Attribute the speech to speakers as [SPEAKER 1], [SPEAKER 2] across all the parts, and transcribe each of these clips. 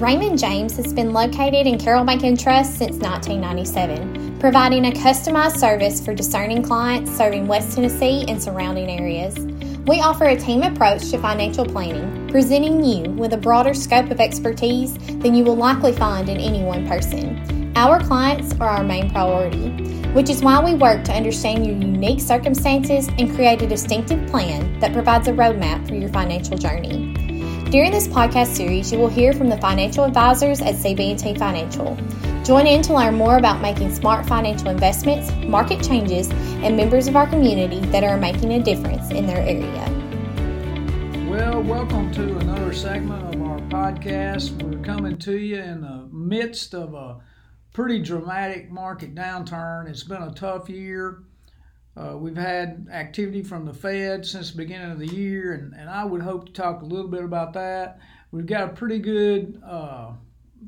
[SPEAKER 1] Raymond James has been located in Carroll Bank and Trust since 1997, providing a customized service for discerning clients serving West Tennessee and surrounding areas. We offer a team approach to financial planning, presenting you with a broader scope of expertise than you will likely find in any one person. Our clients are our main priority, which is why we work to understand your unique circumstances and create a distinctive plan that provides a roadmap for your financial journey. During this podcast series, you will hear from the financial advisors at CB&T Financial. Join in to learn more about making smart financial investments, market changes, and members of our community that are making a difference in their area.
[SPEAKER 2] Well, welcome to another segment of our podcast. We're coming to you in the midst of a pretty dramatic market downturn. It's been a tough year. Uh, we've had activity from the Fed since the beginning of the year, and, and I would hope to talk a little bit about that. We've got a pretty good uh,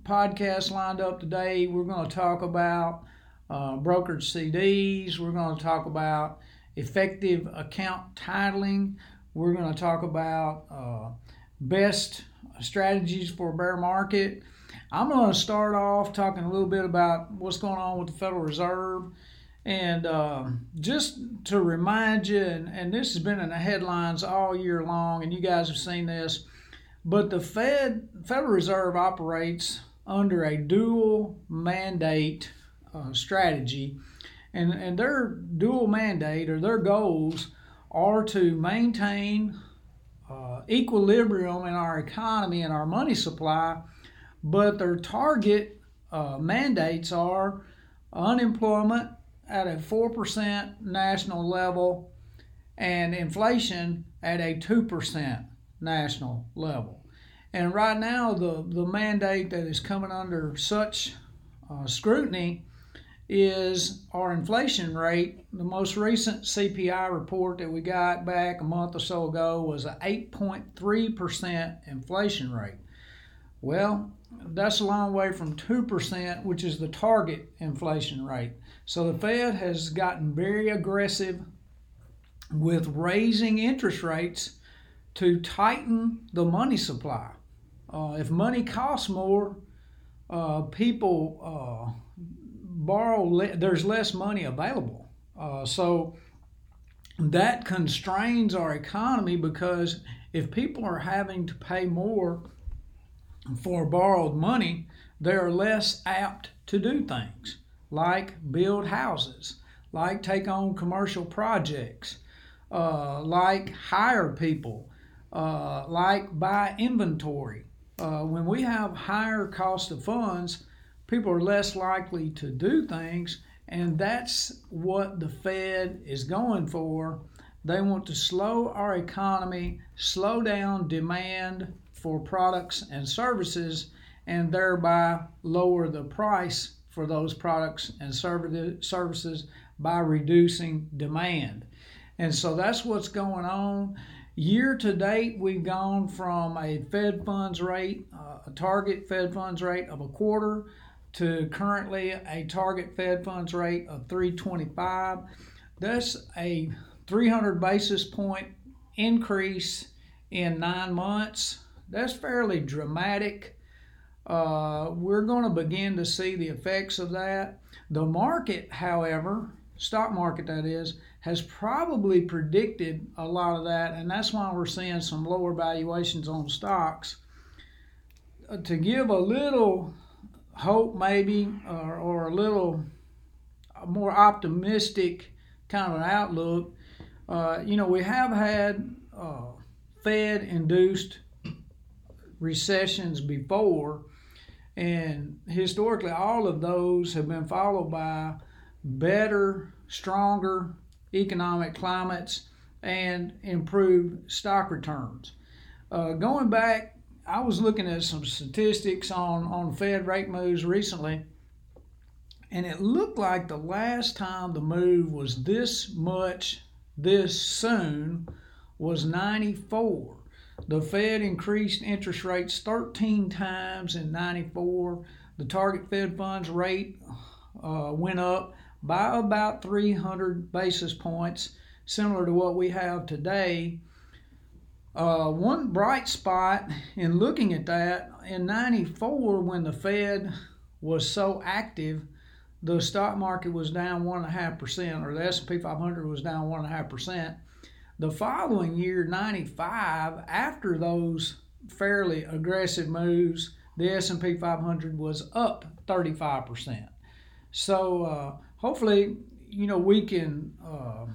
[SPEAKER 2] podcast lined up today. We're going to talk about uh, brokered CDs, we're going to talk about effective account titling, we're going to talk about uh, best strategies for bear market. I'm going to start off talking a little bit about what's going on with the Federal Reserve. And uh, just to remind you, and, and this has been in the headlines all year long, and you guys have seen this, but the Fed, Federal Reserve operates under a dual mandate uh, strategy, and, and their dual mandate or their goals are to maintain uh, equilibrium in our economy and our money supply, but their target uh, mandates are unemployment at a 4% national level and inflation at a 2% national level. And right now, the, the mandate that is coming under such uh, scrutiny is our inflation rate. The most recent CPI report that we got back a month or so ago was an 8.3% inflation rate. Well, that's a long way from 2%, which is the target inflation rate. So the Fed has gotten very aggressive with raising interest rates to tighten the money supply. Uh, if money costs more, uh, people uh, borrow, le- there's less money available. Uh, so that constrains our economy because if people are having to pay more for borrowed money, they are less apt to do things like build houses, like take on commercial projects, uh, like hire people, uh, like buy inventory. Uh, when we have higher cost of funds, people are less likely to do things, and that's what the Fed is going for. They want to slow our economy, slow down demand for products and services, and thereby lower the price for those products and services by reducing demand. And so that's what's going on. Year to date, we've gone from a Fed funds rate, uh, a target Fed funds rate of a quarter, to currently a target Fed funds rate of 325. That's a 300 basis point increase in nine months. That's fairly dramatic. Uh, we're going to begin to see the effects of that. The market, however, stock market that is, has probably predicted a lot of that, and that's why we're seeing some lower valuations on stocks. Uh, to give a little hope, maybe, or, or a little more optimistic kind of an outlook, uh, you know, we have had uh, Fed induced recessions before and historically, all of those have been followed by better, stronger economic climates and improved stock returns. Uh, going back, I was looking at some statistics on, on Fed rate moves recently, and it looked like the last time the move was this much this soon was 94. The Fed increased interest rates 13 times in 94. The target Fed funds rate uh, went up by about 300 basis points, similar to what we have today. uh, one bright spot in looking at that in 94 when the Fed was so active, the stock market was down 1.5%, or the S&P 500 was down 1.5%. The following year, 95, after those fairly aggressive moves, the S&P 500 was up 35%. So uh, hopefully, you know, we can uh,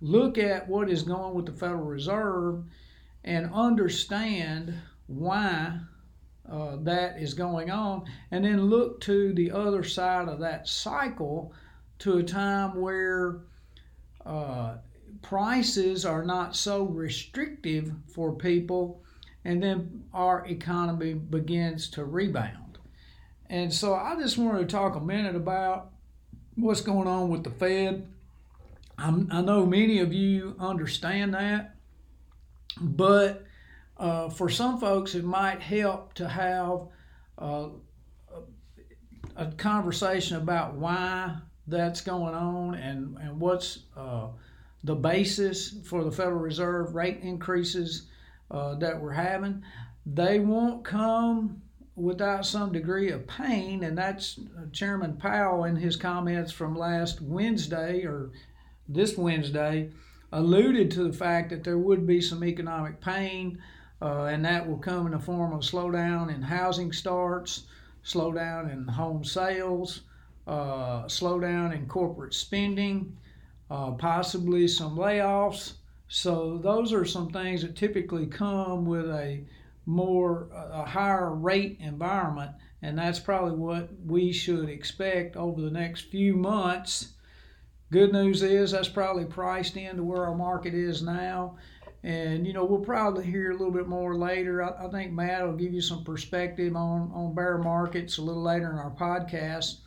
[SPEAKER 2] look at what is going with the Federal Reserve and understand why uh, that is going on, and then look to the other side of that cycle to a time where uh, prices are not so restrictive for people, and then our economy begins to rebound. And so I just wanted to talk a minute about what's going on with the Fed. I'm, i know many of you understand that, but uh, for some folks, it might help to have uh, a conversation about why that's going on and, and what's uh, the basis for the Federal Reserve rate increases uh, that we're having. They won't come without some degree of pain, and that's uh, Chairman Powell in his comments from last Wednesday or this Wednesday alluded to the fact that there would be some economic pain uh, and that will come in the form of slowdown in housing starts, slowdown in home sales, uh, slowdown in corporate spending, uh, possibly some layoffs. So those are some things that typically come with a more a higher rate environment, and that's probably what we should expect over the next few months. Good news is that's probably priced into where our market is now. And you know we'll probably hear a little bit more later. I, I, think Matt will give you some perspective on on bear markets a little later in our podcast.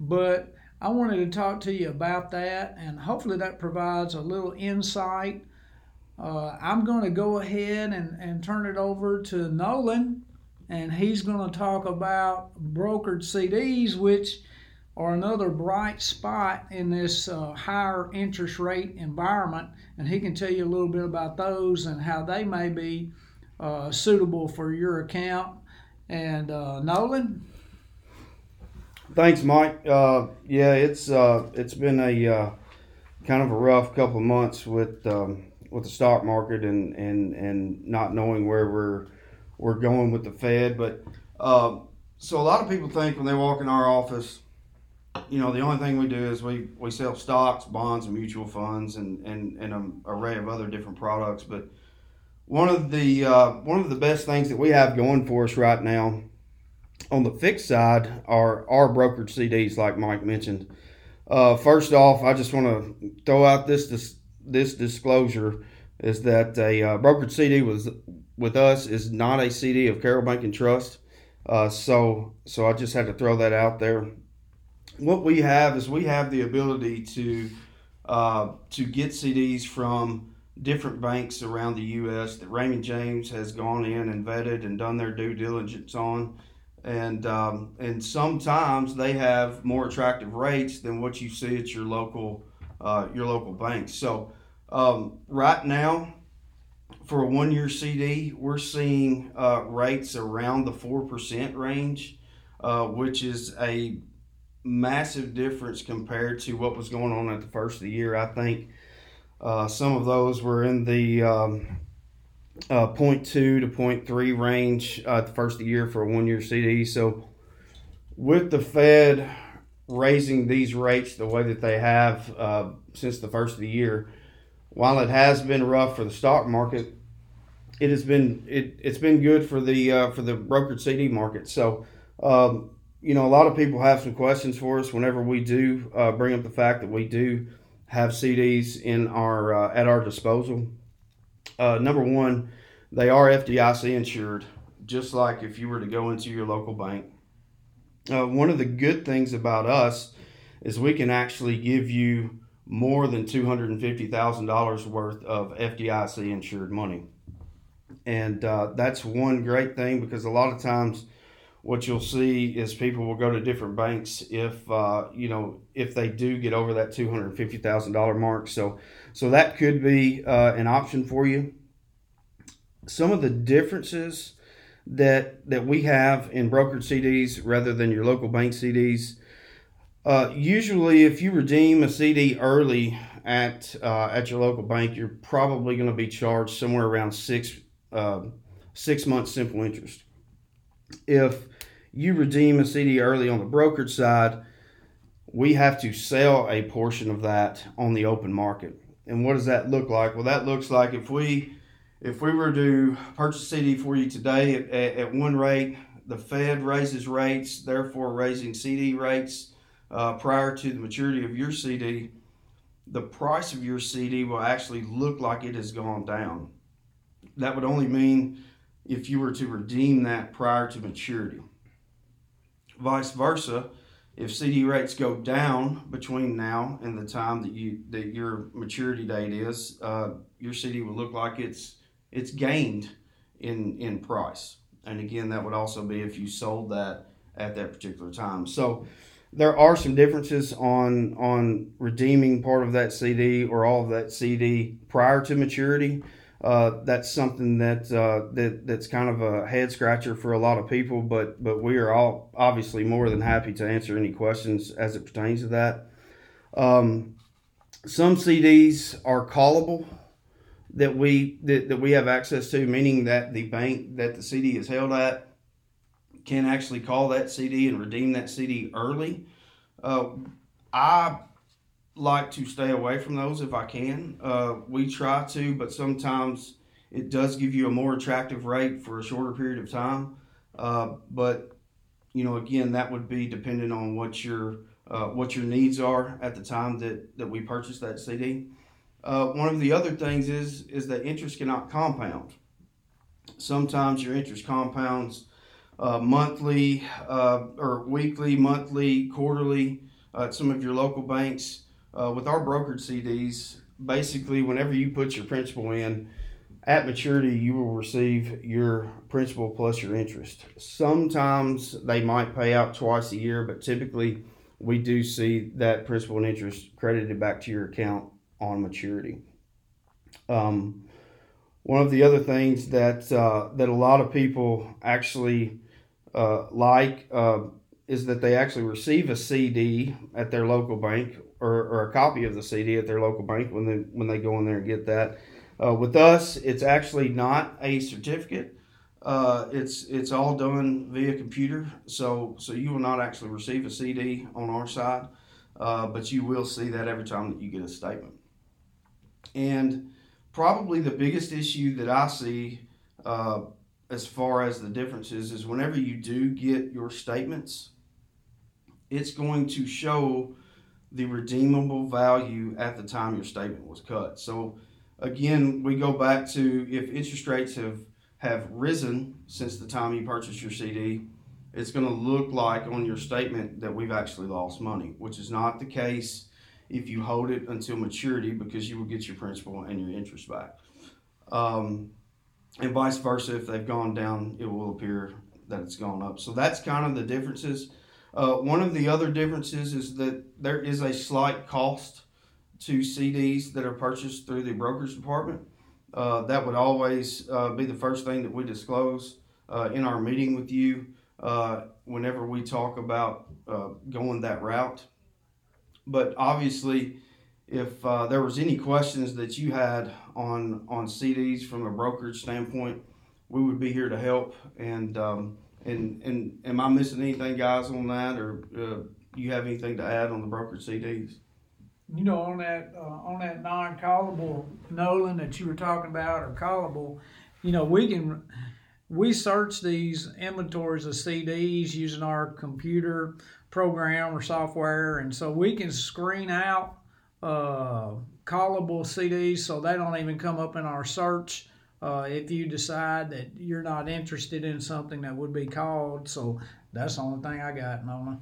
[SPEAKER 2] But I wanted to talk to you about that, and hopefully that provides a little insight. Uh, I'm going to go ahead and, and turn it over to Nolan, and he's going to talk about brokered CDs, which are another bright spot in this uh, higher interest rate environment. And he can tell you a little bit about those and how they may be uh, suitable for your account. And uh, Nolan?
[SPEAKER 3] Thanks, Mike. Uh, yeah, it's uh, it's been a uh, kind of a rough couple of months with um, with the stock market and, and, and not knowing where we're we're going with the Fed. But so a lot of people think when they walk in our office you know, the only thing we do is we, we sell stocks, bonds, and mutual funds, and, and, and an array of other different products. But one of the uh, one of the best things that we have going for us right now on the fixed side are our brokered CDs, like Mike mentioned. Uh, first off, I just want to throw out this, this this disclosure is that a uh, brokered CD was with us is not a CD of Carroll Bank and Trust. Uh, so so I just had to throw that out there what we have is we have the ability to uh, to get CDs from different banks around the U.S. that Raymond James has gone in and vetted and done their due diligence on, and um, and sometimes they have more attractive rates than what you see at your local uh, your local banks. So um, right now, for a one year CD, we're seeing uh, rates around the four percent range, uh, which is a massive difference compared to what was going on at the first of the year. I think uh, some of those were in the um, uh, 0.2 to 0.3 range uh, the first of the year for a one year CD. So, with the Fed raising these rates the way that they have uh, since the first of the year, while it has been rough for the stock market, it has been it, it's been good for the uh, for the brokered CD market. So um, you know, a lot of people have some questions for us whenever we do uh, bring up the fact that we do have CDs in our uh, at our disposal. Uh, number one, they are FDIC insured, just like if you were to go into your local bank. Uh, one of the good things about us is we can actually give you more than two hundred and fifty thousand dollars worth of FDIC insured money, and uh, that's one great thing because a lot of times what you'll see is people will go to different banks if uh, you know if they do get over that two hundred fifty thousand dollar mark. So so that could be uh, an option for you. some of the differences that that we have in brokered CDs rather than your local bank CDs. Uh, usually, if you redeem a CD early at uh, at your local bank, you're probably going to be charged somewhere around six uh, six months simple interest. If you redeem a CD early on the brokerage side, we have to sell a portion of that on the open market. And what does that look like? Well, that looks like if we if we were to purchase CD for you today at, at, one rate, the Fed raises rates, therefore raising CD rates uh, prior to the maturity of your CD, the price of your CD will actually look like it has gone down. That would only mean if you were to redeem that prior to maturity. Vice versa, if CD rates go down between now and the time that you that your maturity date is, uh, your CD will look like it's it's gained in in price. And again, that would also be if you sold that at that particular time. So there are some differences on on redeeming part of that CD or all of that CD prior to maturity. Uh, that's something that uh, that that's kind of a head scratcher for a lot of people. But but we are all obviously more than happy to answer any questions as it pertains to that. Um, some CDs are callable that we that, that we have access to, meaning that the bank that the CD is held at can actually call that CD and redeem that CD early. Uh, I like to stay away from those if I can. Uh, we try to, but sometimes it does give you a more attractive rate for a shorter period of time. Uh, but you know, again, that would be dependent on what your uh, what your needs are at the time that, that we purchase that CD. Uh, one of the other things is is that interest cannot compound. Sometimes your interest compounds uh, monthly uh, or weekly, monthly, quarterly at some of your local banks. Uh, with our brokered CDs, basically, whenever you put your principal in, at maturity, you will receive your principal plus your interest. Sometimes they might pay out twice a year, but typically we do see that principal and interest credited back to your account on maturity. Um, one of the other things that uh, that a lot of people actually uh, like uh, is that they actually receive a CD at their local bank or, or, a copy of the CD at their local bank when they when they go in there and get that. Uh, with us, it's actually not a certificate. Uh, it's it's all done via computer, so so you will not actually receive a CD on our side, uh, but you will see that every time that you get a statement. And probably the biggest issue that I see uh, as far as the differences is whenever you do get your statements, it's going to show the redeemable value at the time your statement was cut. So again, we go back to if interest rates have have risen since the time you purchased your CD, it's going to look like on your statement that we've actually lost money, which is not the case if you hold it until maturity because you will get your principal and your interest back. Um, and vice versa, if they've gone down, it will appear that it's gone up. So that's kind of the differences. Uh, one of the other differences is that there is a slight cost to CDs that are purchased through the brokerage department. Uh, that would always uh, be the first thing that we disclose uh, in our meeting with you uh, whenever we talk about uh, going that route. But obviously, if there was any questions that you had on on CDs from a brokerage standpoint, we would be here to help. And um, and and am I missing anything, guys, on that, or uh, you have anything to add on the brokerage CDs?
[SPEAKER 2] You know, on that uh, on that non-callable Nolan that you were talking about, or callable, you know, we can we search these inventories of CDs using our computer program or software, and so we can screen out uh, callable CDs so they don't even come up in our search. Uh, if you decide that you're not interested in something that would be called, so that's the only thing I got, Nolan.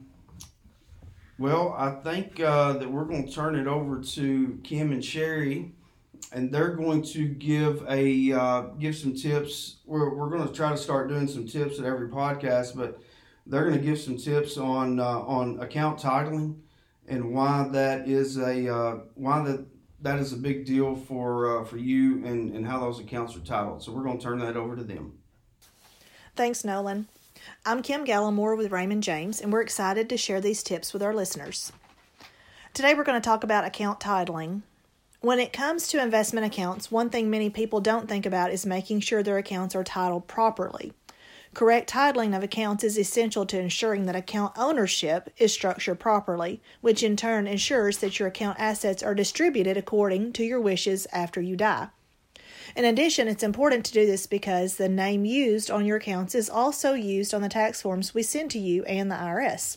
[SPEAKER 3] Well, I think uh, that we're going to turn it over to Kim and Sherry, and they're going to give a uh, give some tips. We're, we're going to try to start doing some tips at every podcast, but they're going to give some tips on uh, on account titling and why that is a uh, why that that is a big deal for uh, for you and, and how those accounts are titled. So we're going to turn that over to them.
[SPEAKER 4] Thanks, Nolan. I'm Kim Gallimore with Raymond James, and we're excited to share these tips with our listeners. Today, we're going to talk about account titling. When it comes to investment accounts, one thing many people don't think about is making sure their accounts are titled properly. Correct titling of accounts is essential to ensuring that account ownership is structured properly, which in turn ensures that your account assets are distributed according to your wishes after you die. In addition, it's important to do this because the name used on your accounts is also used on the tax forms we send to you and the IRS.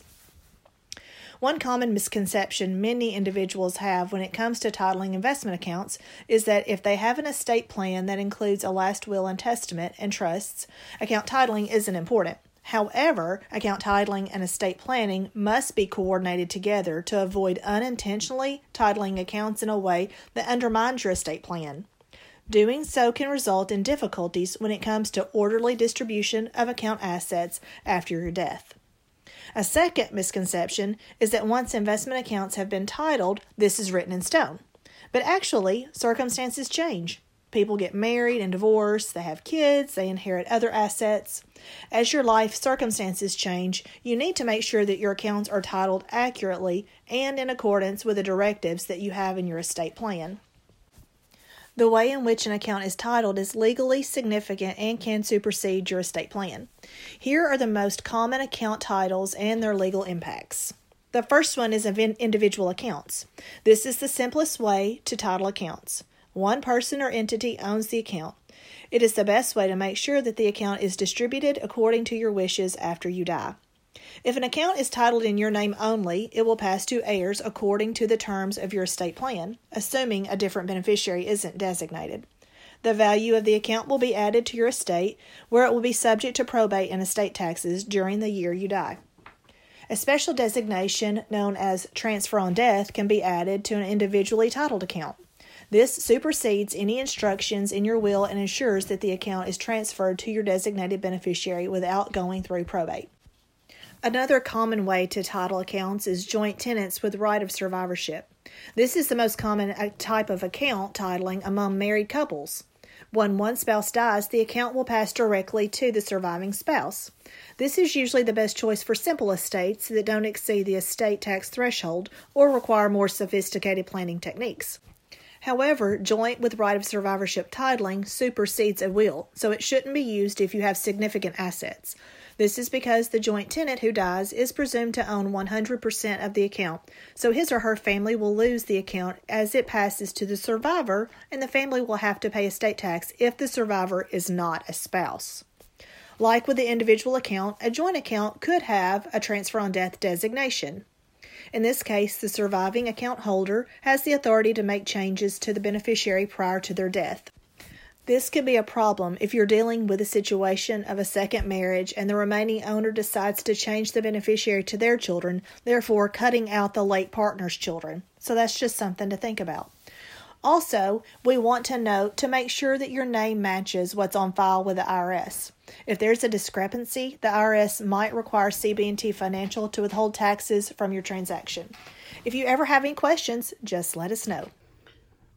[SPEAKER 4] One common misconception many individuals have when it comes to titling investment accounts is that if they have an estate plan that includes a last will and testament and trusts, account titling isn't important. However, account titling and estate planning must be coordinated together to avoid unintentionally titling accounts in a way that undermines your estate plan. Doing so can result in difficulties when it comes to orderly distribution of account assets after your death. A second misconception is that once investment accounts have been titled, this is written in stone. But actually, circumstances change. People get married and divorce, they have kids, they inherit other assets. As your life circumstances change, you need to make sure that your accounts are titled accurately and in accordance with the directives that you have in your estate plan. The way in which an account is titled is legally significant and can supersede your estate plan. Here are the most common account titles and their legal impacts. The first one is individual accounts. This is the simplest way to title accounts. One person or entity owns the account. It is the best way to make sure that the account is distributed according to your wishes after you die. If an account is titled in your name only, it will pass to heirs according to the terms of your estate plan, assuming a different beneficiary isn't designated. The value of the account will be added to your estate, where it will be subject to probate and estate taxes during the year you die. A special designation known as transfer on death can be added to an individually titled account. This supersedes any instructions in your will and ensures that the account is transferred to your designated beneficiary without going through probate. Another common way to title accounts is joint tenants with right of survivorship. This is the most common uh, type of account titling among married couples. When one spouse dies, the account will pass directly to the surviving spouse. This is usually the best choice for simple estates that don't exceed the estate tax threshold or require more sophisticated planning techniques. However, joint with right of survivorship titling supersedes a will, so it shouldn't be used if you have significant assets. This is because the joint tenant who dies is presumed to own 100% of the account, so his or her family will lose the account as it passes to the survivor, and the family will have to pay estate tax if the survivor is not a spouse. Like with the individual account, a joint account could have a transfer on death designation. In this case, the surviving account holder has the authority to make changes to the beneficiary prior to their death. This could be a problem if you're dealing with a situation of a second marriage and the remaining owner decides to change the beneficiary to their children, therefore cutting out the late partner's children. So that's just something to think about. Also, we want to note to make sure that your name matches what's on file with the IRS. If there's a discrepancy, the IRS might require CB&T Financial to withhold taxes from your transaction. If you ever have any questions, just let us know.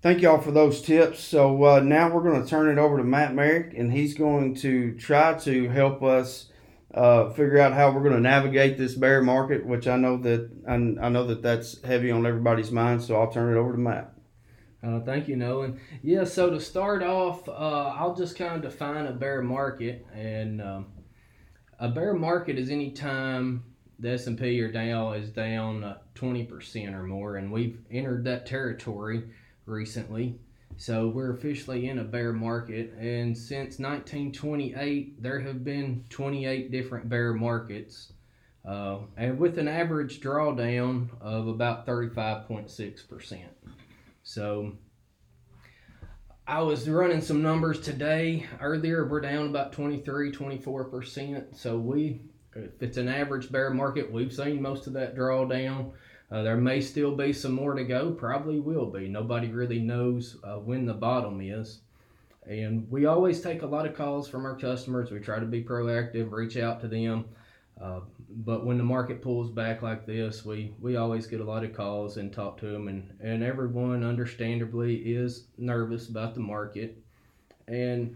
[SPEAKER 3] Thank y'all for those tips. So uh, now we're going to turn it over to Matt Merrick, and he's going to try to help us uh, figure out how we're going to navigate this bear market, which I know that I, I know that that's heavy on everybody's mind. So I'll turn it over to Matt.
[SPEAKER 5] Uh, thank you, Nolan. Yeah, so to start off, uh, I'll just kind of define a bear market, and um, a bear market is any time the S&P or Dow is down uh, 20% or more, and we've entered that territory recently. So we're officially in a bear market, and since 1928, there have been 28 different bear markets, uh, and with an average drawdown of about 35.6%. So I was running some numbers today. Earlier, we're down about 23, 24%. So we, if it's an average bear market, we've seen most of that drawdown. Uh, there may still be some more to go, probably will be. Nobody really knows uh, when the bottom is. And we always take a lot of calls from our customers. We try to be proactive, reach out to them. Uh, but when the market pulls back like this, we, we always get a lot of calls and talk to them, and, and everyone understandably is nervous about the market. And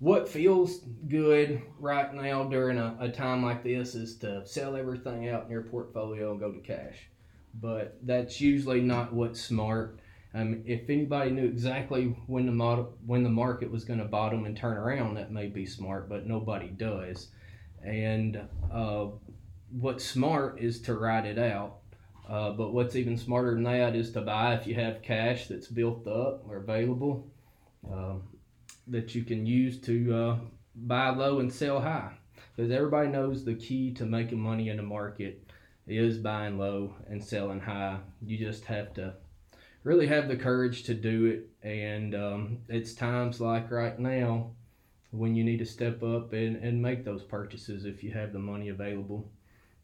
[SPEAKER 5] what feels good right now during a, a time like this is to sell everything out in your portfolio and go to cash. But that's usually not what's smart. Um, if anybody knew exactly when the model, when the market was going to bottom and turn around, that may be smart, but nobody does. And uh, what's smart is to ride it out. Uh, but what's even smarter than that is to buy if you have cash that's built up or available uh, that you can use to uh, buy low and sell high. Because everybody knows the key to making money in the market is buying low and selling high. You just have to really have the courage to do it. And um, it's times like right now when you need to step up and, and make those purchases if you have the money available.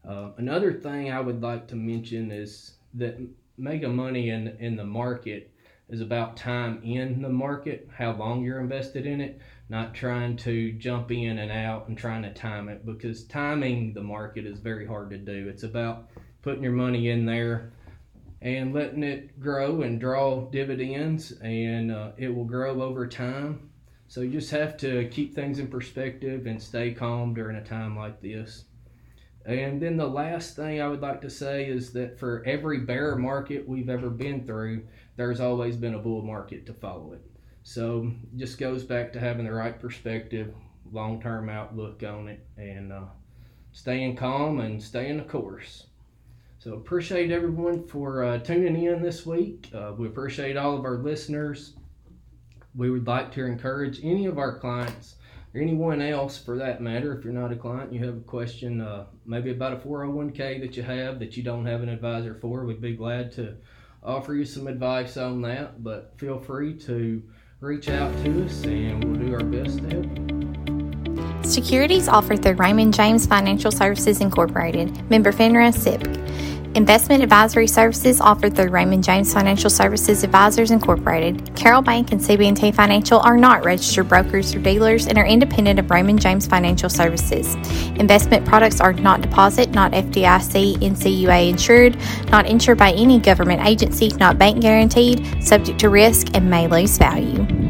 [SPEAKER 5] Uh, another thing I would like to mention is that making money in, in the market is about time in the market, how long you're invested in it, not trying to jump in and out and trying to time it because timing the market is very hard to do. It's about putting your money in there and letting it grow and draw dividends, and uh, it will grow over time. So you just have to keep things in perspective and stay calm during a time like this. And then the last thing I would like to say is that for every bear market we've ever been through, there's always been a bull market to follow it. So just goes back to having the right perspective, long term outlook on it, and uh, staying calm and staying the course. So appreciate everyone for uh, tuning in this week. Uh, we appreciate all of our listeners. We would like to encourage any of our clients or anyone else for that matter, if you're not a client, you have a question, uh, maybe about a 401k that you have that you don't have an advisor for, we'd be glad to offer you some advice on that. But feel free to reach out to us and we'll do our best to help you.
[SPEAKER 1] Securities offered through Raymond James Financial Services Incorporated, member FINRA SIPC. Investment advisory services offered through Raymond James Financial Services Advisors Incorporated. Carroll Bank and CB&T Financial are not registered brokers or dealers and are independent of Raymond James Financial Services. Investment products are not deposit, not FDIC, NCUA insured, not insured by any government agency, not bank guaranteed, subject to risk, and may lose value.